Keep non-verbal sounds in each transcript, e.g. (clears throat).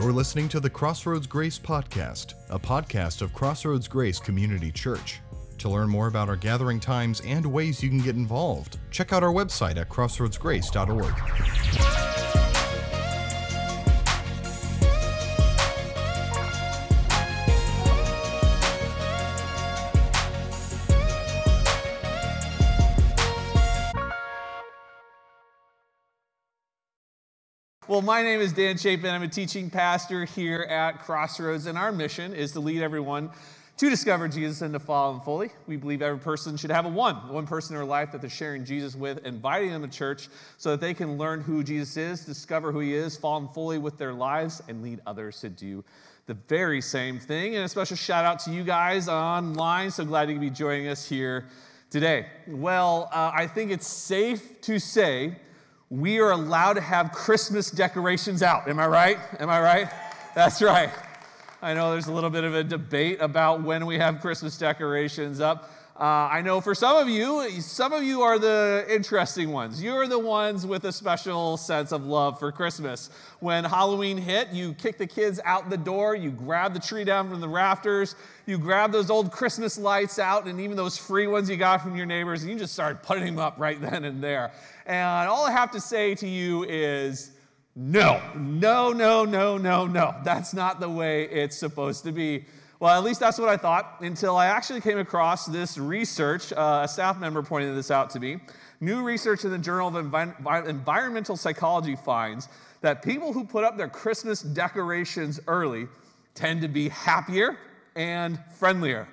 You're listening to the Crossroads Grace Podcast, a podcast of Crossroads Grace Community Church. To learn more about our gathering times and ways you can get involved, check out our website at crossroadsgrace.org. Well, my name is Dan Chapin. I'm a teaching pastor here at Crossroads, and our mission is to lead everyone to discover Jesus and to follow him fully. We believe every person should have a one, one person in their life that they're sharing Jesus with, inviting them to church so that they can learn who Jesus is, discover who he is, follow him fully with their lives, and lead others to do the very same thing. And a special shout out to you guys online. So glad you can be joining us here today. Well, uh, I think it's safe to say we are allowed to have Christmas decorations out. Am I right? Am I right? That's right. I know there's a little bit of a debate about when we have Christmas decorations up. Uh, I know for some of you, some of you are the interesting ones. You're the ones with a special sense of love for Christmas. When Halloween hit, you kick the kids out the door, you grab the tree down from the rafters, you grab those old Christmas lights out, and even those free ones you got from your neighbors, and you just start putting them up right then and there. And all I have to say to you is, no, no, no, no, no, no. That's not the way it's supposed to be. Well, at least that's what I thought until I actually came across this research. Uh, a staff member pointed this out to me. New research in the Journal of Envi- Environmental Psychology finds that people who put up their Christmas decorations early tend to be happier and friendlier.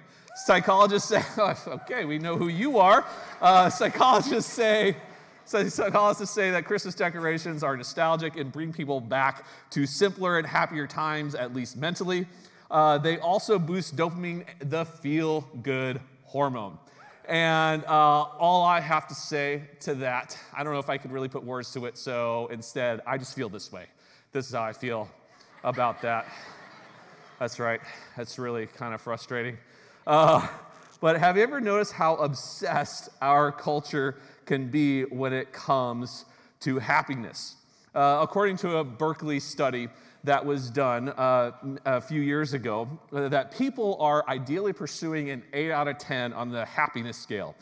Psychologists (laughs) say, okay, we know who you are. Uh, psychologists say, psychologists say that Christmas decorations are nostalgic and bring people back to simpler and happier times, at least mentally. Uh, they also boost dopamine, the feel good hormone. And uh, all I have to say to that, I don't know if I could really put words to it, so instead, I just feel this way. This is how I feel about that. That's right, that's really kind of frustrating. Uh, but have you ever noticed how obsessed our culture can be when it comes to happiness? Uh, according to a Berkeley study, that was done uh, a few years ago uh, that people are ideally pursuing an 8 out of 10 on the happiness scale.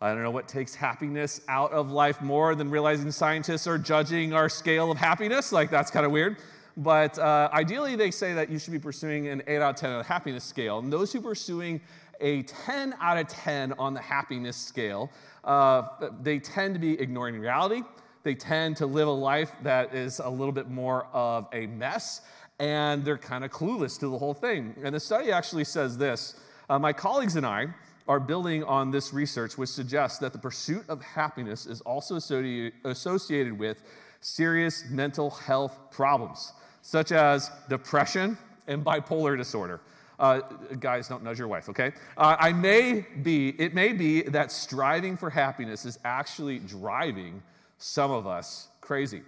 I don't know what takes happiness out of life more than realizing scientists are judging our scale of happiness. Like, that's kind of weird. But uh, ideally, they say that you should be pursuing an 8 out of 10 on the happiness scale. And those who are pursuing a 10 out of 10 on the happiness scale, uh, they tend to be ignoring reality they tend to live a life that is a little bit more of a mess, and they're kind of clueless to the whole thing. And the study actually says this uh, My colleagues and I are building on this research, which suggests that the pursuit of happiness is also associated with serious mental health problems, such as depression and bipolar disorder. Uh, guys, don't nudge your wife, okay? Uh, I may be, it may be that striving for happiness is actually driving some of us crazy.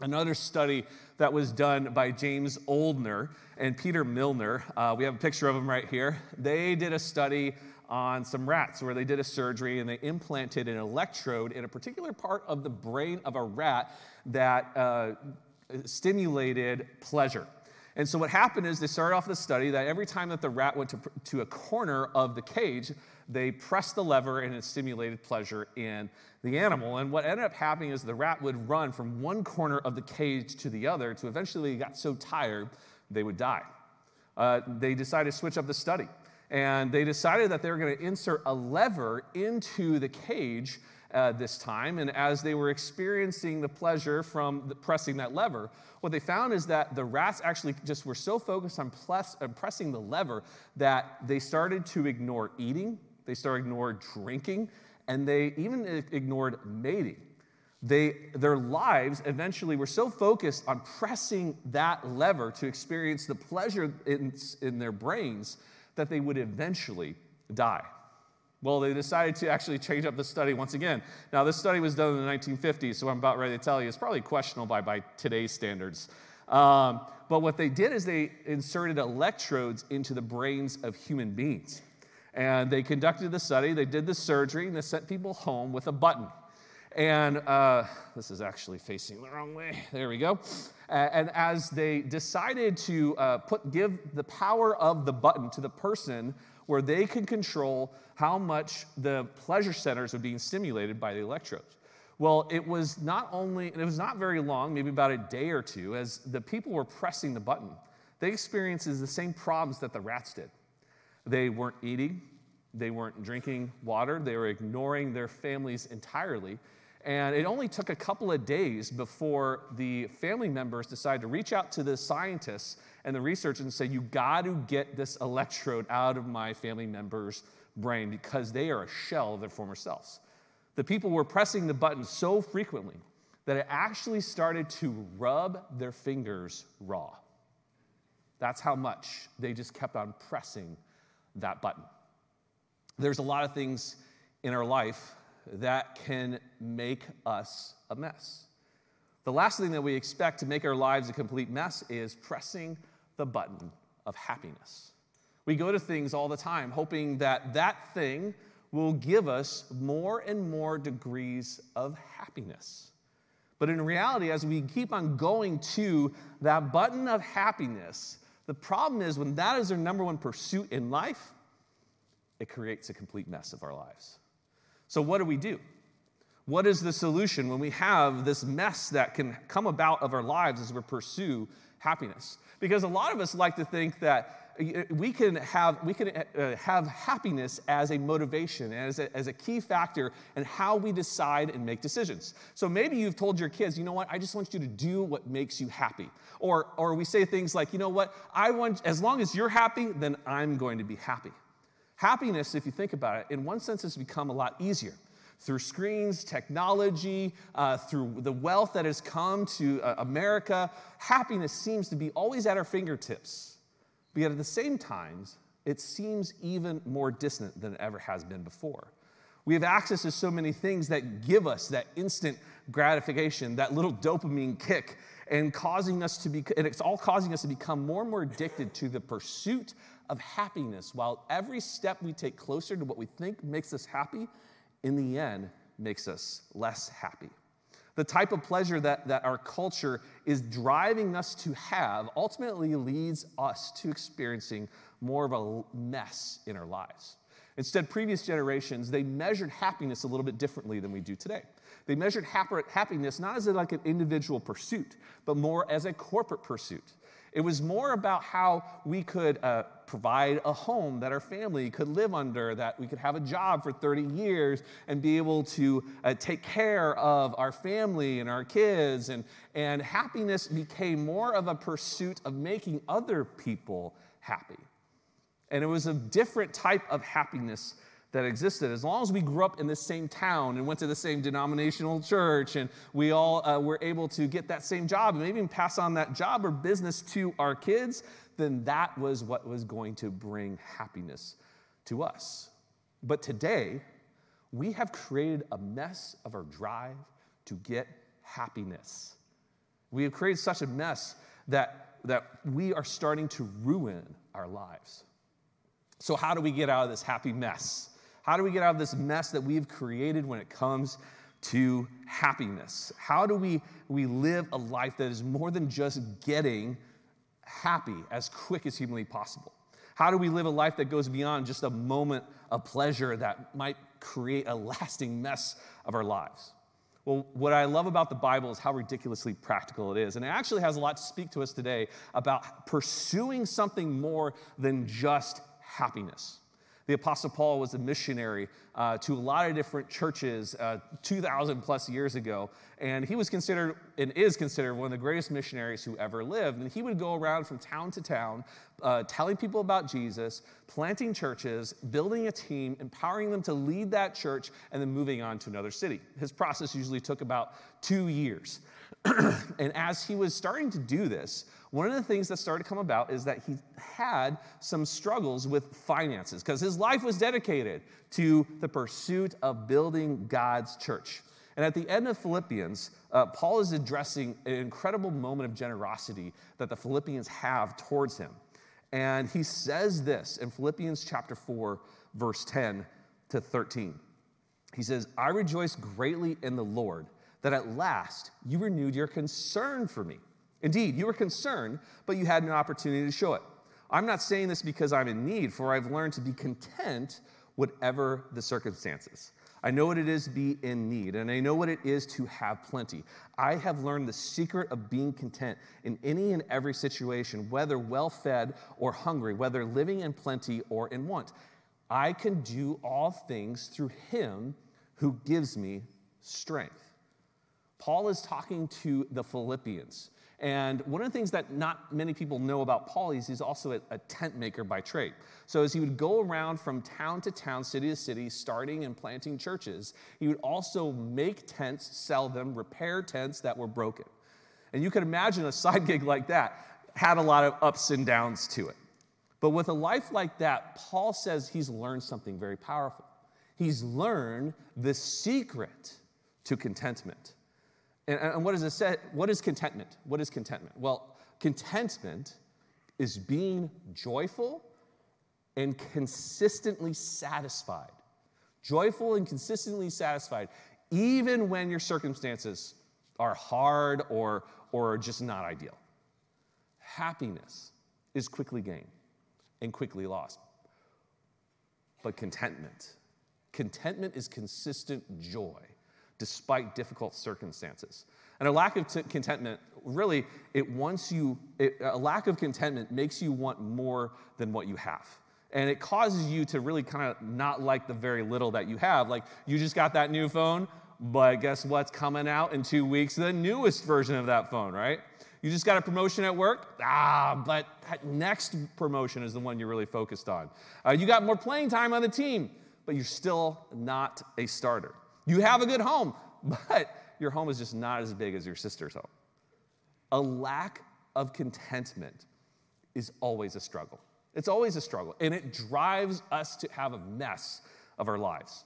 Another study that was done by James Oldner and Peter Milner, uh, we have a picture of them right here. They did a study on some rats where they did a surgery and they implanted an electrode in a particular part of the brain of a rat that uh, stimulated pleasure. And so what happened is they started off the study that every time that the rat went to, to a corner of the cage, they pressed the lever and it stimulated pleasure in the animal. And what ended up happening is the rat would run from one corner of the cage to the other to eventually they got so tired they would die. Uh, they decided to switch up the study. And they decided that they were going to insert a lever into the cage uh, this time. And as they were experiencing the pleasure from the pressing that lever, what they found is that the rats actually just were so focused on plus, uh, pressing the lever that they started to ignore eating, they started to ignore drinking, and they even ignored mating. They, their lives eventually were so focused on pressing that lever to experience the pleasure in, in their brains that they would eventually die. Well, they decided to actually change up the study once again. Now, this study was done in the 1950s, so I'm about ready to tell you it's probably questionable by, by today's standards. Um, but what they did is they inserted electrodes into the brains of human beings. And they conducted the study, they did the surgery, and they sent people home with a button. And uh, this is actually facing the wrong way. There we go. and as they decided to uh, put, give the power of the button to the person where they could control how much the pleasure centers were being stimulated by the electrodes. Well, it was not only, and it was not very long, maybe about a day or two, as the people were pressing the button. They experienced the same problems that the rats did. They weren't eating, they weren't drinking water, they were ignoring their families entirely. And it only took a couple of days before the family members decided to reach out to the scientists and the researchers and say, You got to get this electrode out of my family member's brain because they are a shell of their former selves. The people were pressing the button so frequently that it actually started to rub their fingers raw. That's how much they just kept on pressing that button. There's a lot of things in our life that can make us a mess. The last thing that we expect to make our lives a complete mess is pressing the button of happiness. We go to things all the time hoping that that thing will give us more and more degrees of happiness. But in reality, as we keep on going to that button of happiness, the problem is when that is our number one pursuit in life, it creates a complete mess of our lives. So, what do we do? What is the solution when we have this mess that can come about of our lives as we pursue happiness? Because a lot of us like to think that eh, eh, we can have, we can uh, have happiness as a motivation, as a, as a key factor in how we decide and make decisions. So maybe you've told your kids, you know what, I just want you to do what makes you happy. Or, or we say things like, you know what, I want, as long as you're happy, then I'm going to be happy. Happiness, if you think about it, in one sense has become a lot easier through screens, technology, uh, through the wealth that has come to uh, America, happiness seems to be always at our fingertips. But yet at the same time, it seems even more distant than it ever has been before. We have access to so many things that give us that instant gratification, that little dopamine kick, and causing us to be, and it's all causing us to become more and more addicted to the pursuit of happiness, while every step we take closer to what we think makes us happy, in the end, makes us less happy. The type of pleasure that, that our culture is driving us to have ultimately leads us to experiencing more of a mess in our lives. Instead, previous generations, they measured happiness a little bit differently than we do today. They measured happiness not as like an individual pursuit, but more as a corporate pursuit. It was more about how we could uh, provide a home that our family could live under, that we could have a job for 30 years and be able to uh, take care of our family and our kids. And, and happiness became more of a pursuit of making other people happy. And it was a different type of happiness that existed. As long as we grew up in the same town and went to the same denominational church and we all uh, were able to get that same job and maybe even pass on that job or business to our kids, then that was what was going to bring happiness to us. But today, we have created a mess of our drive to get happiness. We have created such a mess that, that we are starting to ruin our lives. So, how do we get out of this happy mess? How do we get out of this mess that we've created when it comes to happiness? How do we, we live a life that is more than just getting happy as quick as humanly possible? How do we live a life that goes beyond just a moment of pleasure that might create a lasting mess of our lives? Well, what I love about the Bible is how ridiculously practical it is. And it actually has a lot to speak to us today about pursuing something more than just happiness. The Apostle Paul was a missionary uh, to a lot of different churches uh, 2,000 plus years ago, and he was considered and is considered one of the greatest missionaries who ever lived. And he would go around from town to town, uh, telling people about Jesus, planting churches, building a team, empowering them to lead that church, and then moving on to another city. His process usually took about two years. (clears throat) and as he was starting to do this, one of the things that started to come about is that he had some struggles with finances because his life was dedicated to the pursuit of building God's church. And at the end of Philippians, uh, Paul is addressing an incredible moment of generosity that the Philippians have towards him. And he says this in Philippians chapter 4, verse 10 to 13. He says, I rejoice greatly in the Lord that at last you renewed your concern for me. Indeed, you were concerned, but you had no opportunity to show it. I'm not saying this because I'm in need, for I've learned to be content whatever the circumstances. I know what it is to be in need, and I know what it is to have plenty. I have learned the secret of being content in any and every situation, whether well fed or hungry, whether living in plenty or in want. I can do all things through him who gives me strength. Paul is talking to the Philippians. And one of the things that not many people know about Paul is he's also a, a, tent maker by trade. So as he would go around from town to town, city to city, starting and planting churches, he would also make tents, sell them, repair tents that were broken. And you can imagine a (laughs) side gig like that had a lot of ups and downs to it. But with a life like that, Paul says he's learned something very powerful. He's learned the secret to contentment. And, and what does it? What is contentment? What is contentment? Well, contentment is being joyful and consistently satisfied. Joyful and consistently satisfied, even when your circumstances are hard or, or just not ideal. Happiness is quickly gained and quickly lost. But contentment, contentment is consistent joy despite difficult circumstances. And a lack of t- contentment, really, it wants you, it, a lack of contentment makes you want more than what you have. And it causes you to really kind of not like the very little that you have. Like, you just got that new phone, but guess what's coming out in two weeks? The newest version of that phone, right? You just got a promotion at work? Ah, but that next promotion is the one you're really focused on. Uh, you got more playing time on the team, but you're still not a starter. You have a good home, (laughs) but your home is just not as big as your sister's home. A lack of contentment is always a struggle. It's always a struggle, and it drives us to have a mess of our lives.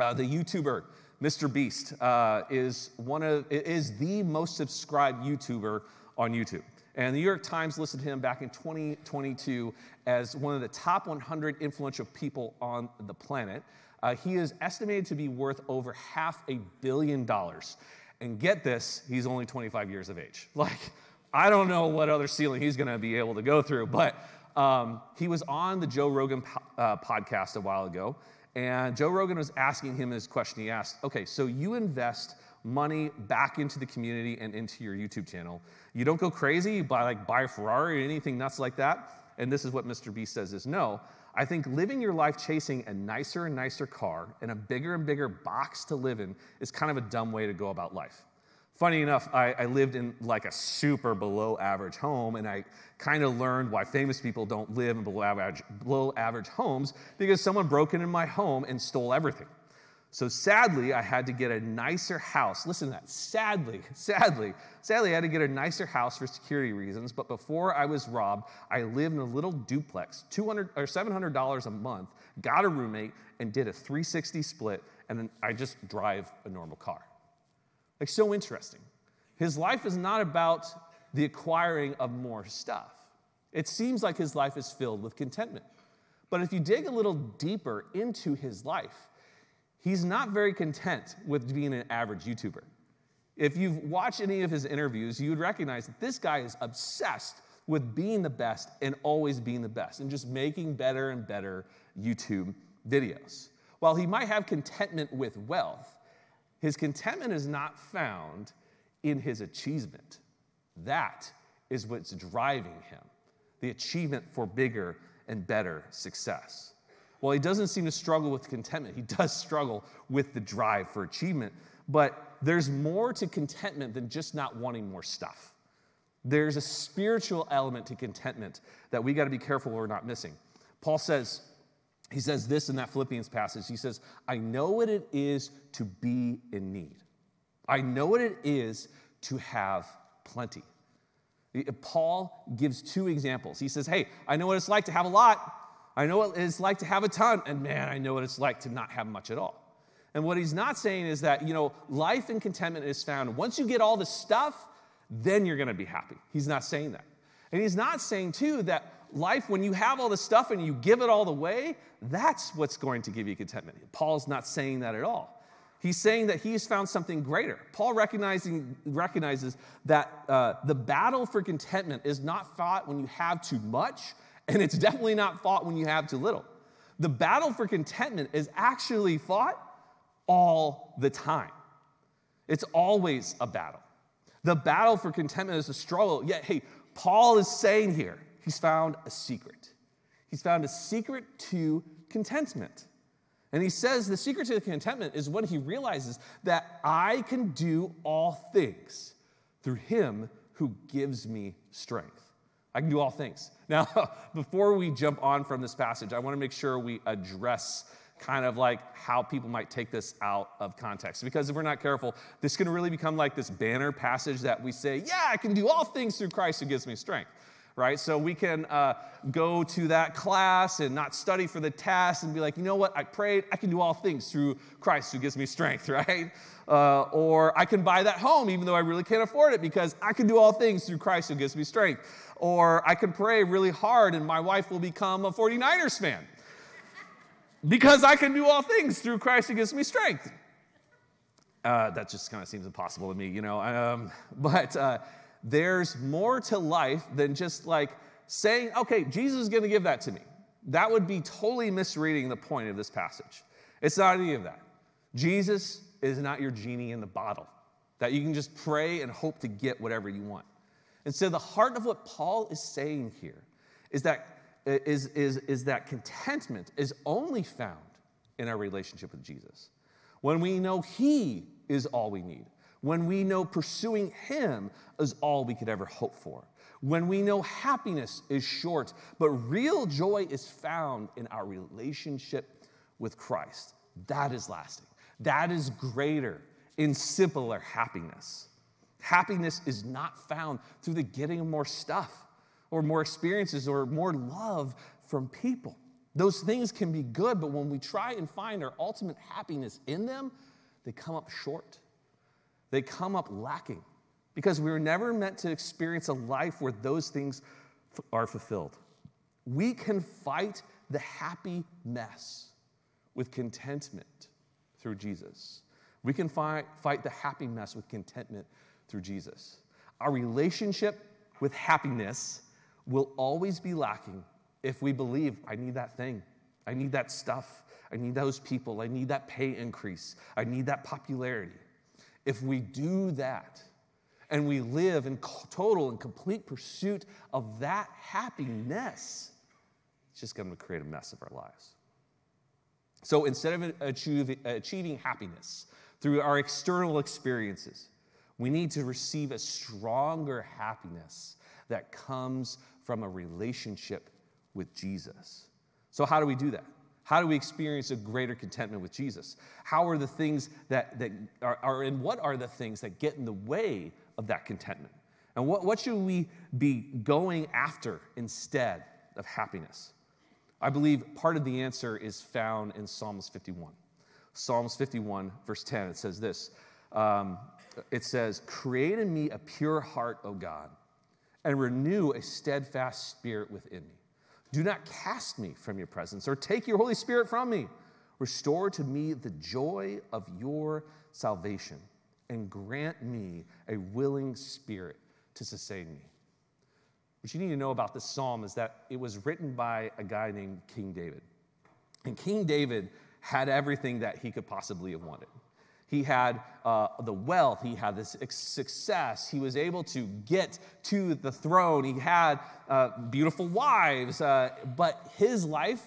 Uh, the YouTuber Mr. Beast uh, is one of is the most subscribed YouTuber on YouTube. And the New York Times listed him back in 2022 as one of the top 100 influential people on the planet. Uh, he is estimated to be worth over half a billion dollars. And get this, he's only 25 years of age. (laughs) Like, I don't know what other ceiling he's gonna be able to go through, but um, he was on the Joe Rogan po- uh, podcast a while ago, and Joe Rogan was asking him this question. He asked, Okay, so you invest money back into the community and into your YouTube channel. You don't go crazy, you buy like buy a Ferrari or anything nuts like that. And this is what Mr. B says is no. I think living your life chasing a nicer and nicer car and a bigger and bigger box to live in is kind of a dumb way to go about life. Funny enough, I, I lived in like a super below average home, and I kind of learned why famous people don't live in below average, below average homes because someone broke into my home and stole everything. So sadly, I had to get a nicer house. Listen to that. Sadly, (laughs) sadly, sadly, I had to get a nicer house for security reasons. But before I was robbed, I lived in a little duplex, 200 or $700 a month, got a roommate, and did a 360 split. And then I just drive a normal car. Like, so interesting. His life is not about the acquiring of more stuff. It seems like his life is filled with contentment. But if you dig a little deeper into his life, he's not very content with being an average YouTuber. If you've watched any of his interviews, you would recognize that this guy is obsessed with being the best and always being the best and just making better and better YouTube videos. While he might have contentment with wealth, his contentment is not found in his achievement. That is what's driving him the achievement for bigger and better success. Well, he doesn't seem to struggle with contentment. He does struggle with the drive for achievement, but there's more to contentment than just not wanting more stuff. There's a spiritual element to contentment that we got to be careful we're not missing. Paul says, he says this in that Philippians passage. He says, I know what it is to be in need. I know what it is to have plenty. Paul gives two examples. He says, Hey, I know what it's like to have a lot, I know what it's like to have a ton, and man, I know what it's like to not have much at all. And what he's not saying is that, you know, life and contentment is found. Once you get all the stuff, then you're going to be happy. He's not saying that. And he's not saying, too, that life, when you have all this stuff and you give it all away, that's what's going to give you contentment. Paul's not saying that at all. He's saying that he's found something greater. Paul recognizing, recognizes that uh, the battle for contentment is not fought when you have too much, and it's definitely not fought when you have too little. The battle for contentment is actually fought all the time. It's always a battle. The battle for contentment is a struggle. Yet, hey, Paul is saying here, he's found a secret. He's found a secret to contentment. And he says the secret to contentment is when he realizes that I can do all things through him who gives me strength. I can do all things. (laughs) Now, before we jump on from this passage, I want to make sure we address kind of like how people might take this out of context. Because if we're not careful, this can really become like this banner passage that we say, Yeah, I can do all things through Christ who gives me strength. Right? So we can uh, go to that class and not study for the test and be like, you know what? I prayed. I can do all things through Christ who gives me strength, (laughs) right? Uh, or I can buy that home even though I really can't afford it because I can do all things through Christ who gives me strength. Or I can pray really hard and my wife will become a 49ers fan because I can do all things through Christ who gives me strength. Uh, that just kind of seems impossible to me, you know. Um, (laughs) but uh, there's more to life than just like saying, okay, Jesus is going to give that to me. That would be totally misreading the point of this passage. It's not any of that. Jesus is not your genie in the bottle that you can just pray and hope to get whatever you want. And so, the heart of what Paul is saying here is that is, is, is that contentment is only found in our relationship with Jesus. When we know He is all we need, when we know pursuing Him is all we could ever hope for, when we know happiness is short, but real joy is found in our relationship with Christ, that is lasting. That is greater in simpler happiness. Happiness is not found through the getting of more stuff or more experiences or more love from people. Those things can be good, but when we try and find our ultimate happiness in them, they come up short. They come up lacking because we were never meant to experience a life where those things f- are fulfilled. We can fight the happy mess with contentment through Jesus. We can fight, fight the happy mess with contentment through Jesus. Our relationship with happiness will always be lacking if we believe, I need that thing, I need that stuff, I need those people, I need that pay increase, I need that popularity. If we do that and we live in total and complete pursuit of that happiness, it's just going to create a mess of our lives. So instead of achieving, happiness through our external experiences, we need to receive a stronger happiness that comes from a relationship with Jesus. So, how do we do that? How do we experience a greater contentment with Jesus? How are the things that, that are, are and what are the things that get in the way of that contentment? And what, what should we be going after instead of happiness? I believe part of the answer is found in Psalms 51. Psalms 51, verse 10, it says this um, It says, Create in me a pure heart, O God and renew a steadfast spirit within me. Do not cast me from your presence or take your Holy Spirit from me. Restore to me the joy of your salvation and grant me a willing spirit to sustain me. What you need to know about this psalm is that it was written by a guy named King David. And King David had everything that he could possibly have wanted. He had uh, the wealth, he had this success, he was able to get to the throne, he had uh, beautiful wives, uh, but his life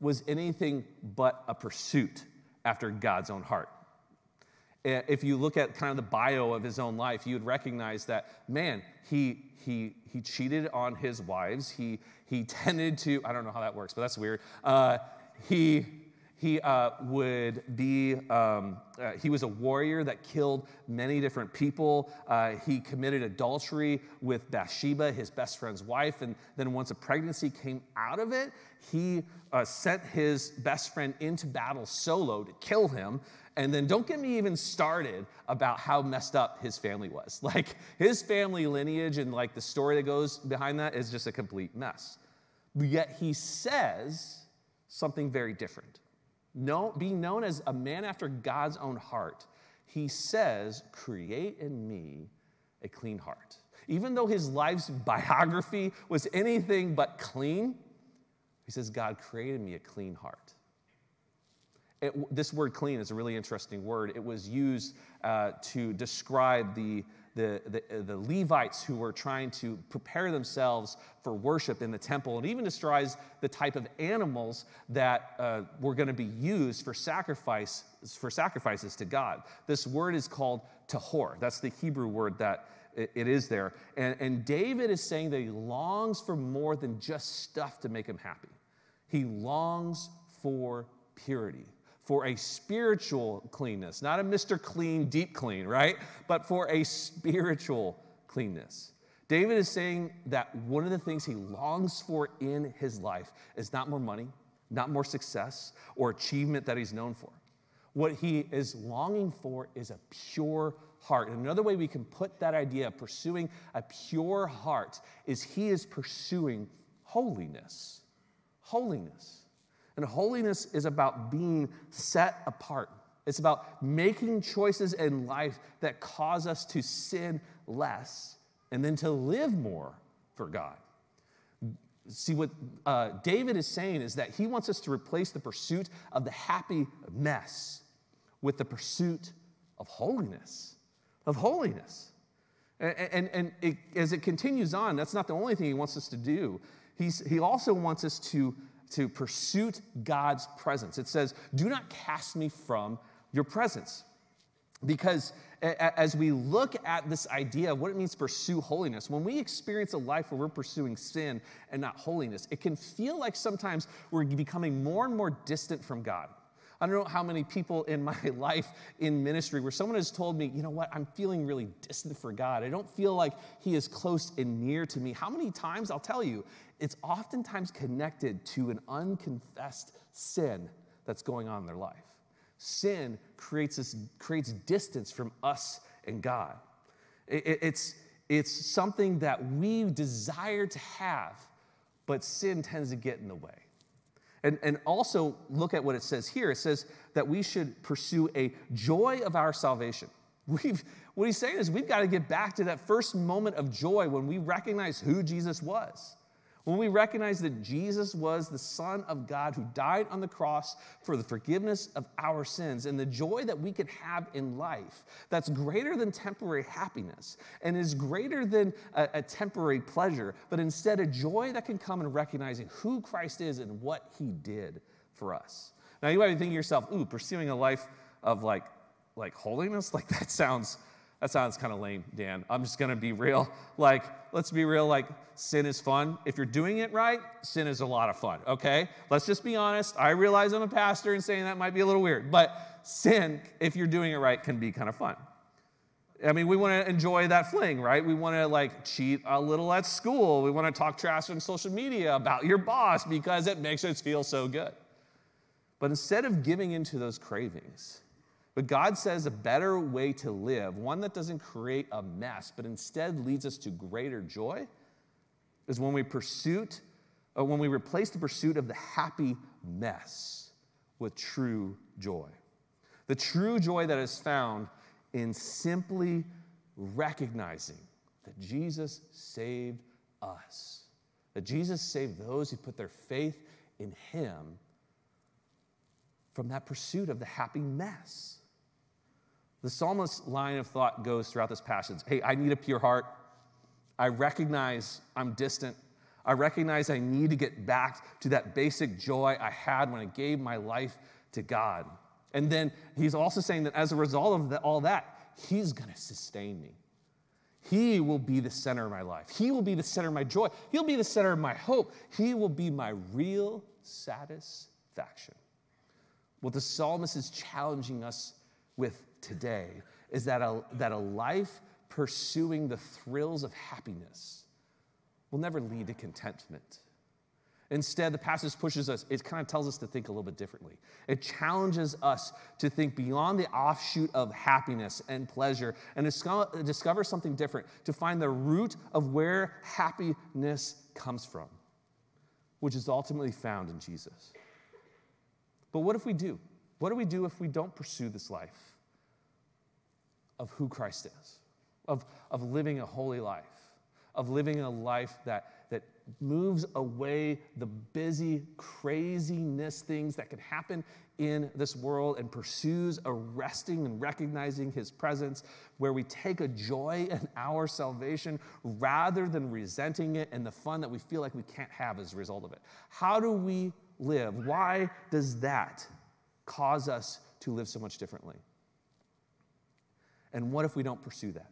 was anything but a pursuit after God's own heart. If you look at kind of the bio of his own life, you would recognize that, man, he, he, he cheated on his wives. He, he tended to, I don't know how that works, but that's weird. Uh, he, he uh, would be, um, uh, he was a warrior that killed many different people. Uh, he committed adultery with Bathsheba, his best friend's wife. And then once a pregnancy came out of it, he uh, sent his best friend into battle solo to kill him. And then don't get me even started about how messed up his family was. (laughs) Like his family lineage and like the story that goes behind that is just a complete mess. Yet he says something very different. No, being known as a man after God's own heart, he says, Create in me a clean heart. Even though his life's biography was anything but clean, he says, God created me a clean heart. It, this word clean is a really interesting word. It was used uh, to describe the, the, the, the, Levites who were trying to prepare themselves for worship in the temple. and even describes the type of animals that uh, were going to be used for sacrifice for sacrifices to God. This word is called tahor. That's the Hebrew word that it is there. And, and David is saying that he longs for more than just stuff to make him happy. He longs for purity, for a spiritual cleanness, not a Mr. Clean, deep clean, right? But for a spiritual cleanness. David is saying that one of the things he longs for in his life is not more money, not more success or achievement that he's known for. What he is longing for is a pure heart. And another way we can put that idea of pursuing a pure heart is he is pursuing holiness. Holiness. And holiness is about being set apart. It's about making choices in life that cause us to sin less and then to live more for God. See, what uh, David is saying is that he wants us to replace the pursuit of the happy mess with the pursuit of holiness of holiness. And, and, and it, as it continues on, that's not the only thing he wants us to do. He's, he also wants us to, to pursue God's presence. It says, Do not cast me from your presence. Because as we look at this idea of what it means to pursue holiness, when we experience a life where we're pursuing sin and not holiness, it can feel like sometimes we're becoming more and more distant from God. I don't know how many people in my (laughs) life in ministry where someone has told me, you know what, I'm feeling really distant for God. I don't feel like He is close and near to me. How many times? I'll tell you, it's oftentimes connected to an unconfessed sin that's going on in their life. Sin creates, this, creates distance from us and God. It, it's, it's something that we desire to have, but sin tends to get in the way. And, and also look at what it says here. It says that we should pursue a joy of our salvation. (laughs) We've, what he's saying is we've got to get back to that first moment of joy when we recognize who Jesus was. When we recognize that Jesus was the Son of God who died on the cross for the forgiveness of our sins and the joy that we can have in life that's greater than temporary happiness and is greater than a, a temporary pleasure, but instead a joy that can come in recognizing who Christ is and what he did for us. Now you might be thinking to yourself, ooh, pursuing a life of like, like holiness, like that sounds that sounds kind of lame, Dan. I'm just gonna be real. Like, let's be real, like, sin is fun. If you're doing it right, sin is a lot of fun, okay? Let's just be honest. I realize I'm a pastor and saying that might be a little weird, but sin, if you're doing it right, can be kind of fun. I mean, we want to enjoy that fling, right? We want to like cheat a little at school. We want to talk trash on social media about your boss because it makes us feel so good. But instead of giving into those cravings, but God says a better way to live, one that doesn't create a mess, but instead leads us to greater joy, is when we pursuit, or when we replace the pursuit of the happy mess with true joy. The true joy that is found in simply recognizing that Jesus saved us, that Jesus saved those who put their faith in Him from that pursuit of the happy mess. The psalmist's line of thought goes throughout this passage Hey, I need a pure heart. I recognize I'm distant. I recognize I need to get back to that basic joy I had when I gave my life to God. And then he's also saying that as a result of the, all that, he's going to sustain me. He will be the center of my life. He will be the center of my joy. He'll be the center of my hope. He will be my real satisfaction. What the psalmist is challenging us with today is that a, that a life pursuing the thrills of happiness will never lead to contentment. Instead, the passage pushes us, it kind of tells us to think a little bit differently. It challenges us to think beyond the offshoot of happiness and pleasure and discover something different, to find the root of where happiness comes from. which is ultimately found in Jesus. But what if we do? What do we do if we don't pursue this life of who Christ is, of, of living a holy life, of living a life that, that moves away the busy craziness things that can happen in this world and pursues arresting and recognizing his presence, where we take a joy in our salvation rather than resenting it and the fun that we feel like we can't have as a result of it. How do we live? Why does that cause us to live so much differently? And what if we don't pursue that?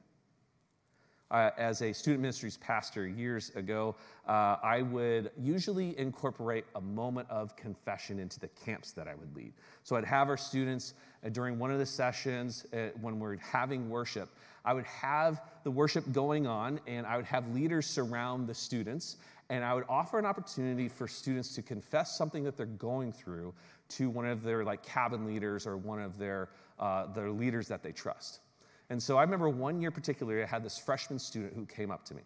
Uh, as a student ministries pastor years ago, uh, I would usually incorporate a moment of confession into the camps that I would lead. So I'd have our students uh, during one of the sessions uh, when we're having worship, I would have the worship going on and I would have leaders surround the students and I would offer an opportunity for students to confess something that they're going through to one of their like cabin leaders or one of their, uh, their leaders that they trust. And so I remember one year particularly, I had this freshman student who came up to me.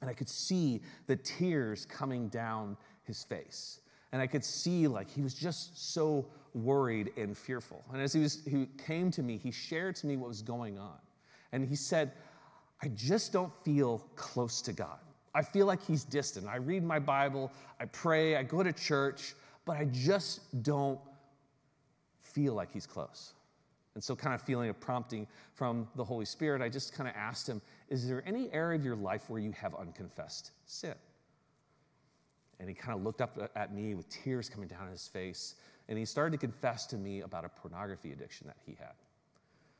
And I could see the tears coming down his face. And I could see like he was just so worried and fearful. And as he, was, he came to me, he shared to me what was going on. And he said, I just don't feel close to God. I feel like he's distant. I read my Bible, I pray, I go to church, but I just don't feel like he's close. And so, kind of feeling a prompting from the Holy Spirit, I just kind of asked him, Is there any area of your life where you have unconfessed sin? And he kind of looked up at me with tears coming down his face, and he started to confess to me about a pornography addiction that he had.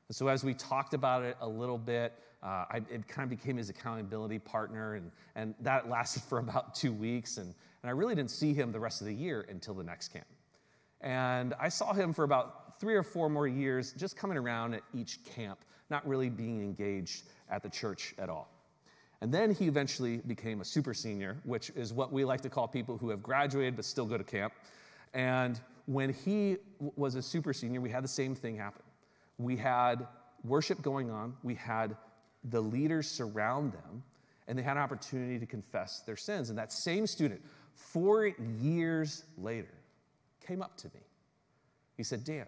And so, as we talked about it a little bit, uh, I, it kind of became his accountability partner, and, and that lasted for (laughs) about two weeks. And, and I really didn't see him the rest of the year until the next camp. And I saw him for about three or four more years just coming around at each camp, not really being engaged at the church at all. And then he eventually became a super senior, which is what we like to call people who have graduated but still go to camp. And when he was a super senior, we had the same thing happen. We had worship going on, we had the leaders surround them, and they had an opportunity to confess their sins. And that same student, four years later, came up to me. He said, Dan,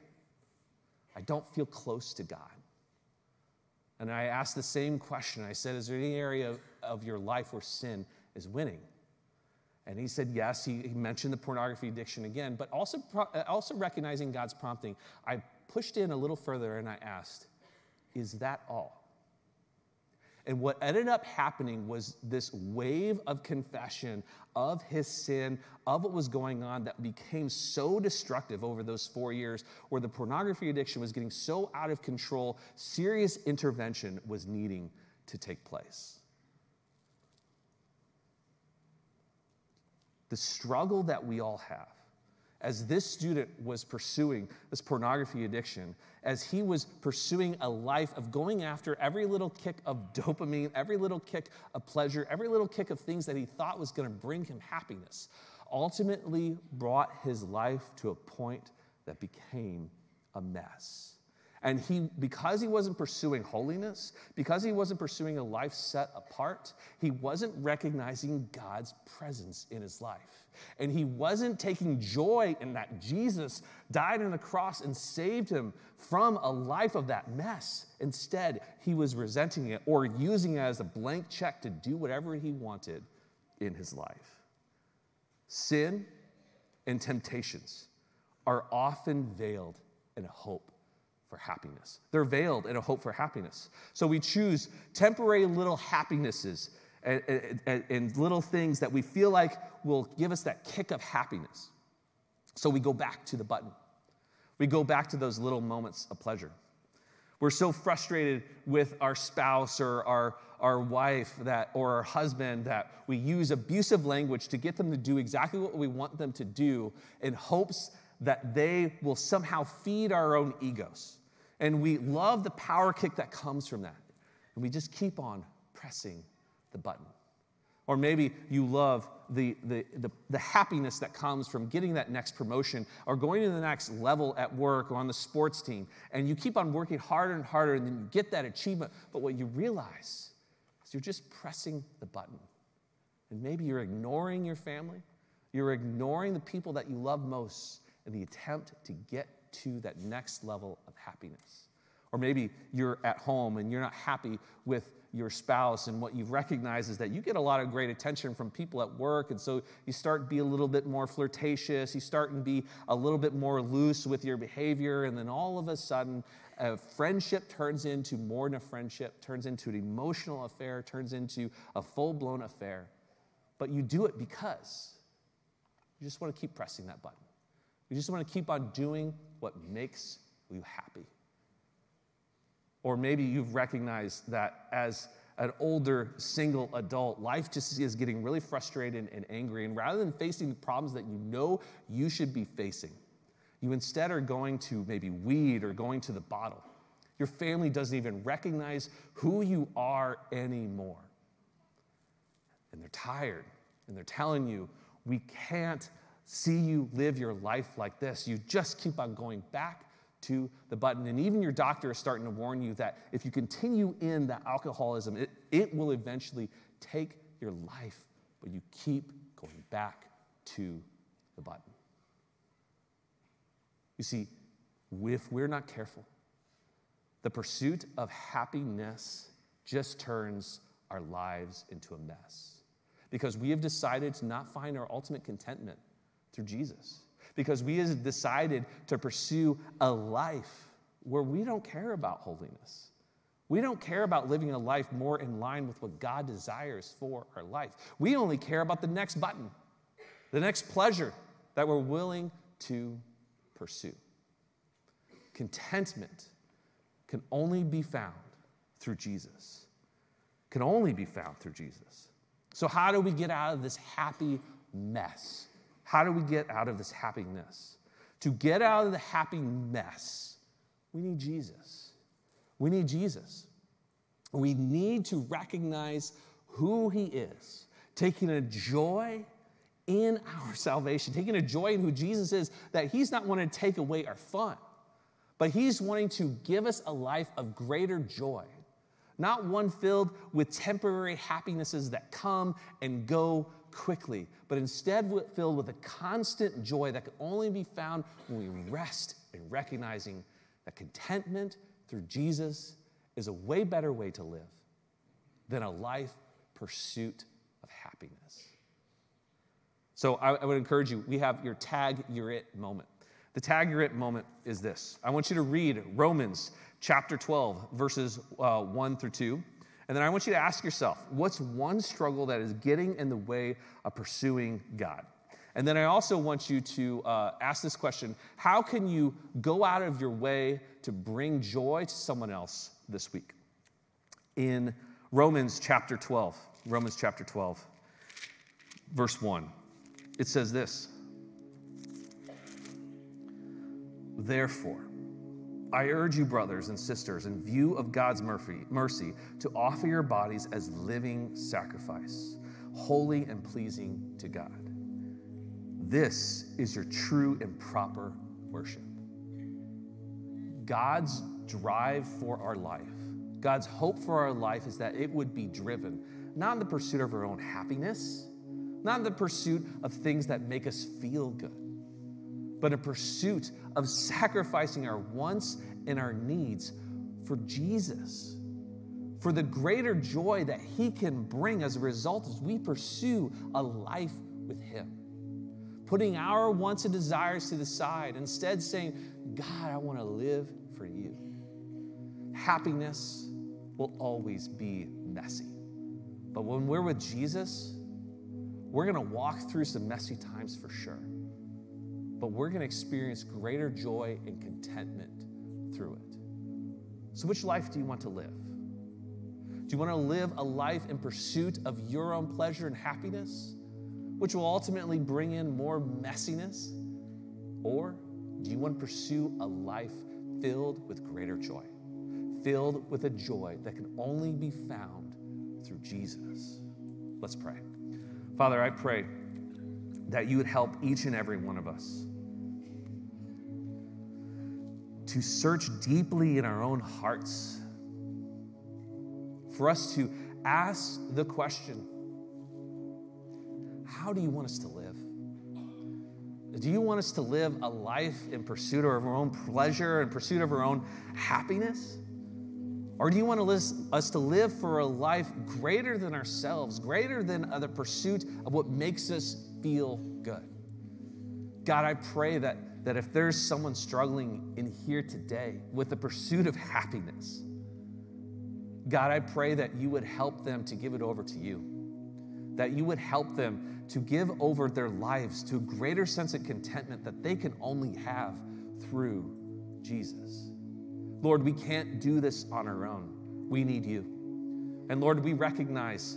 I don't feel close to God. And I asked the same question. I said, Is there any area of, your life where sin is winning? And he said, Yes. He, he mentioned the pornography addiction again, but also, uh, also recognizing God's prompting. I pushed in a little further and I asked, Is that all? And what ended up happening was this wave of confession of his sin, of what was going on, that became so destructive over those four years, where the pornography addiction was getting so out of control, serious intervention was needing to take place. The struggle that we all have as this student was pursuing this pornography addiction, as he was pursuing a life of going after every little kick of dopamine, every little kick of pleasure, every little kick of things that he thought was going to bring him happiness, ultimately brought his life to a point that became a mess. And he, because he wasn't pursuing holiness, because he wasn't pursuing a life set apart, he wasn't recognizing God's presence in his life. And he wasn't taking joy in that Jesus died on the cross and saved him from a life of that mess. Instead, he was resenting it or using it as a blank check to do whatever he wanted in his life. Sin and temptations are often veiled in hope for happiness. They're veiled in a hope for happiness. So we choose temporary little happinesses and, and, and, little things that we feel like will give us that kick of happiness. So we go back to the button. We go back to those little moments of pleasure. We're so frustrated with our spouse or our, our wife that, or our husband that we use abusive language to get them to do exactly what we want them to do in hopes that they will somehow feed our own egos. And we love the power kick that comes from that. And we just keep on pressing the button. Or maybe you love the, the, the, the, happiness that comes from getting that next promotion or going to the next level at work or on the sports team. And you keep on working harder and harder and then you get that achievement. But what you realize is you're just pressing the button. And maybe you're ignoring your family. You're ignoring the people that you love most in the attempt to get to that next level of happiness. Or maybe you're at home and you're not happy with your spouse, and what you've recognized is that you get a lot of great attention from people at work, and so you start to be a little bit more flirtatious, you start to be a little bit more loose with your behavior, and then all of a sudden, a friendship turns into more than a friendship, turns into an emotional affair, turns into a full blown affair. But you do it because you just want to keep pressing that button. You just want to keep on doing what makes you happy. Or maybe you've recognized that as an older single adult, life just is getting really frustrated and angry. And rather than facing the problems that you know you should be facing, you instead are going to maybe weed or going to the bottle. Your family doesn't even recognize who you are anymore. And they're tired and they're telling you, we can't see you live your life like this. You just keep on going back to the button. And even your doctor is starting to warn you that if you continue in that alcoholism, it, it will eventually take your life, but you keep going back to the button. You see, if we're not careful, the pursuit of happiness just turns our lives into a mess because we have decided to not find our ultimate contentment through Jesus because we have decided to pursue a life where we don't care about holiness. We don't care about living a life more in line with what God desires for our life. We only care about the next button, the next pleasure that we're willing to pursue. Contentment can only be found through Jesus. Can only be found through Jesus. So, how do we get out of this happy mess? How do we get out of this happiness? To get out of the happy mess, we need Jesus. We need Jesus. We need to recognize who he is, taking a joy in our (laughs) salvation, taking a joy in who Jesus is, that he's not wanting to take away our fun, but he's wanting to give us a life of greater joy, not one filled with temporary happinesses that come and go quickly, but instead filled with a constant joy that can only be found when we rest in recognizing that contentment through Jesus is a way better way to live than a life pursuit of happiness. So I, I would encourage you, we have your tag, you're it moment. The tag, you're it moment is this I want you to read Romans chapter 12, verses uh, 1 through 2. And then I want you to ask yourself what's one struggle that is getting in the way of pursuing God? And then I also want you to uh, ask this question How can you go out of your way to bring joy to someone else this week? In Romans chapter 12, Romans chapter 12, verse 1, it says this Therefore, I urge you, brothers and sisters, in view of God's mercy, to offer your bodies as living sacrifice, holy and pleasing to God. This is your true and proper worship. God's drive for our life, God's hope for our life is that it would be driven not in the pursuit of our own happiness, not in the pursuit of things that make us feel good but a pursuit of sacrificing our wants and our needs for Jesus, for the greater joy that He can bring as a result as we pursue a life with Him. Putting our wants and desires to the side, instead saying, God, I want to live for you. Happiness will always be messy. But when we're with Jesus, we're going to walk through some messy times for sure but we're going to experience greater joy and contentment through it. So, which life do you want to live? Do you want to live a life in pursuit of your own pleasure and happiness, which will ultimately bring in more messiness? Or do you want to pursue a life filled with greater joy, filled with a joy that can only be found through Jesus? Let's pray. Father, I pray that you would help each and every one of us to search deeply in our own hearts, for us to ask the question how do you want us to live? Do you want us to live a life in pursuit of our own pleasure and pursuit of our own happiness? Or do you want us to live for a life greater than ourselves, greater than the pursuit of what makes us feel good? God, I pray that, that if there's someone struggling in here today with the pursuit of happiness, God, I pray that you would help them to give it over to you, that you would help them to give over their lives to a greater sense of contentment that they can only have through Jesus. Lord, we can't do this on our own. We need you. And Lord, we recognize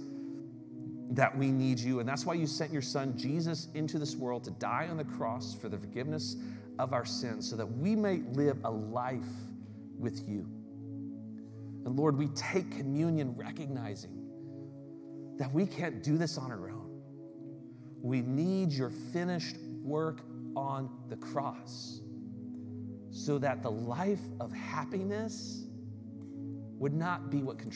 that we need you. And that's why you sent your son Jesus into this world to die on the cross for the forgiveness of our sins so that we may live a life with you. And Lord, we take communion recognizing that we can't do this on our own. We need your finished work on the cross so that the life of happiness would not be what controls